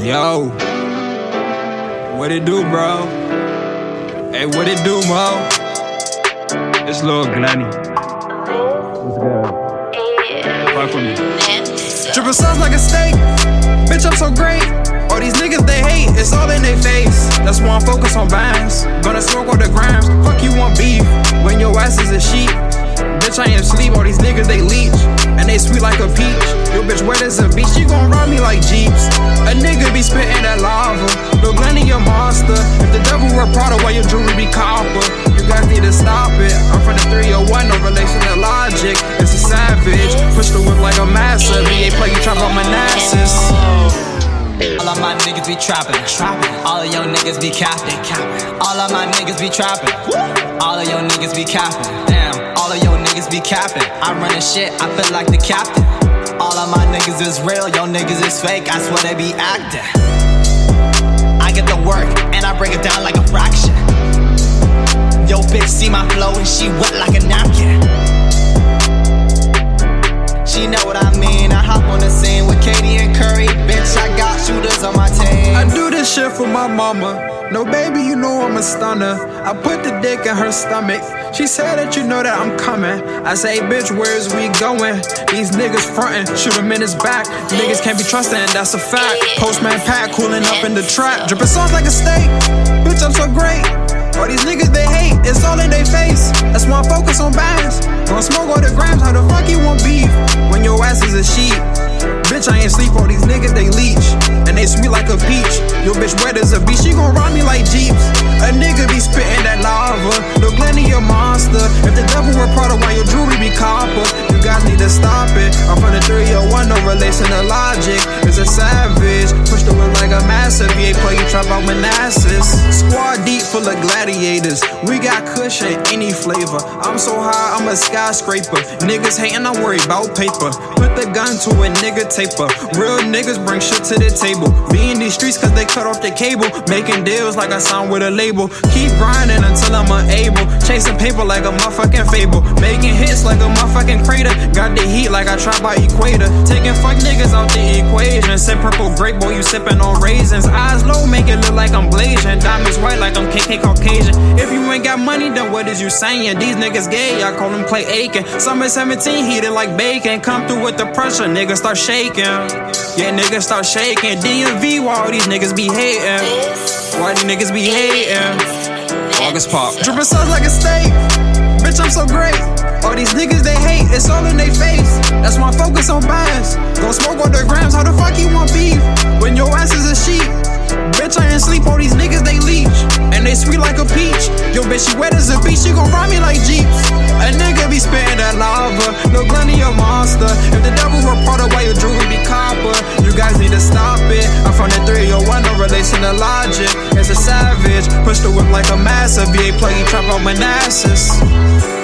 Yo, what it do, bro? Hey, what it do, Mo? It's Lil Glenny. What's good? Fuck with me. Drippin' sauce like a steak. Bitch, I'm so great. All these niggas they hate, it's all in their face. That's why I'm focused on vines. Gonna smoke all the grams. Fuck you want beef when your ass is a sheep. Bitch, I am sleep. All these niggas they leech and they sweet like a peach. Bitch, wet as a beach. She gon' ride me like Jeeps. A nigga be spitting that lava. No Glenny, a monster. If the devil were Prada, why your jewelry be copper? You guys need to stop it. I'm from the 301, no relation to Logic. It's a savage. Push the whip like a massive. VA play, you trap on Manassas. All of my niggas be trapping. All of your niggas be capping, capping. All of my niggas be trapping. All of your niggas be capping. Damn, all of your niggas be capping. I run the shit, I feel like the captain. All of my niggas is real, your niggas is fake. I swear they be acting. I get the work and I break it down like a fraction. Yo, bitch, see my flow and she wet like a napkin. My mama. No, baby, you know I'm a stunner. I put the dick in her stomach. She said that you know that I'm coming. I say, bitch, where's we going? These niggas frontin', shoot him in his back. Niggas can't be trusted, that's a fact. Postman Pat cooling up in the trap. Drippin' sauce like a steak. Bitch, I'm so great. All these niggas they hate, it's all in their face. That's why I focus on bands. Gonna smoke all the grams, how the fuck you want beef when your ass is a sheep? Bitch, I ain't sleep, all these niggas they leech. And they sweet like a peach. Your bitch wet as a beach, she gon' ride me like Jeeps. A nigga be spittin' that lava. No Glenny, a monster. If the devil were Prada, why your jewelry be copper? You guys need to stop it. I'm from the 301, no relation to Logic. It's a savage. Push the whip like a massive. VA play you trap out Manassas. Squad deep full of gladiators. We got cushion, any flavor. I'm so high, I'm a skyscraper. Niggas hating, I worry about paper. Put the gun to a nigga taper. Real niggas bring shit to the table. Be in these streets cause they cut off the cable. Making deals like I signed with a label. Keep grinding until I'm unable. Chasing paper like a motherfucking fable. Making hits like a motherfucking crater. Got the heat like I try by equator. Taking fuck niggas out the equation. Sip purple grape, boy, you sipping on raisins. Eyes low, make it look like I'm blazing. Diamonds white like I'm KK Caucasian. If you ain't got money, then what is you saying? These niggas gay, I call them Clay Aiken. Summer 17, heated like bacon. Come through with the pressure, niggas start shaking. Yeah, niggas start shaking. DMV, why all these niggas be hating? Why these niggas be hating? August Pop. Sauce like a steak. Bitch, I'm so great. All these niggas they hate, it's all in their face. That's why I focus on bands. Gon' smoke all the grams, how the fuck you want beef? When your ass is a sheep. The whip like a massive. VA play, you trap on Manassas.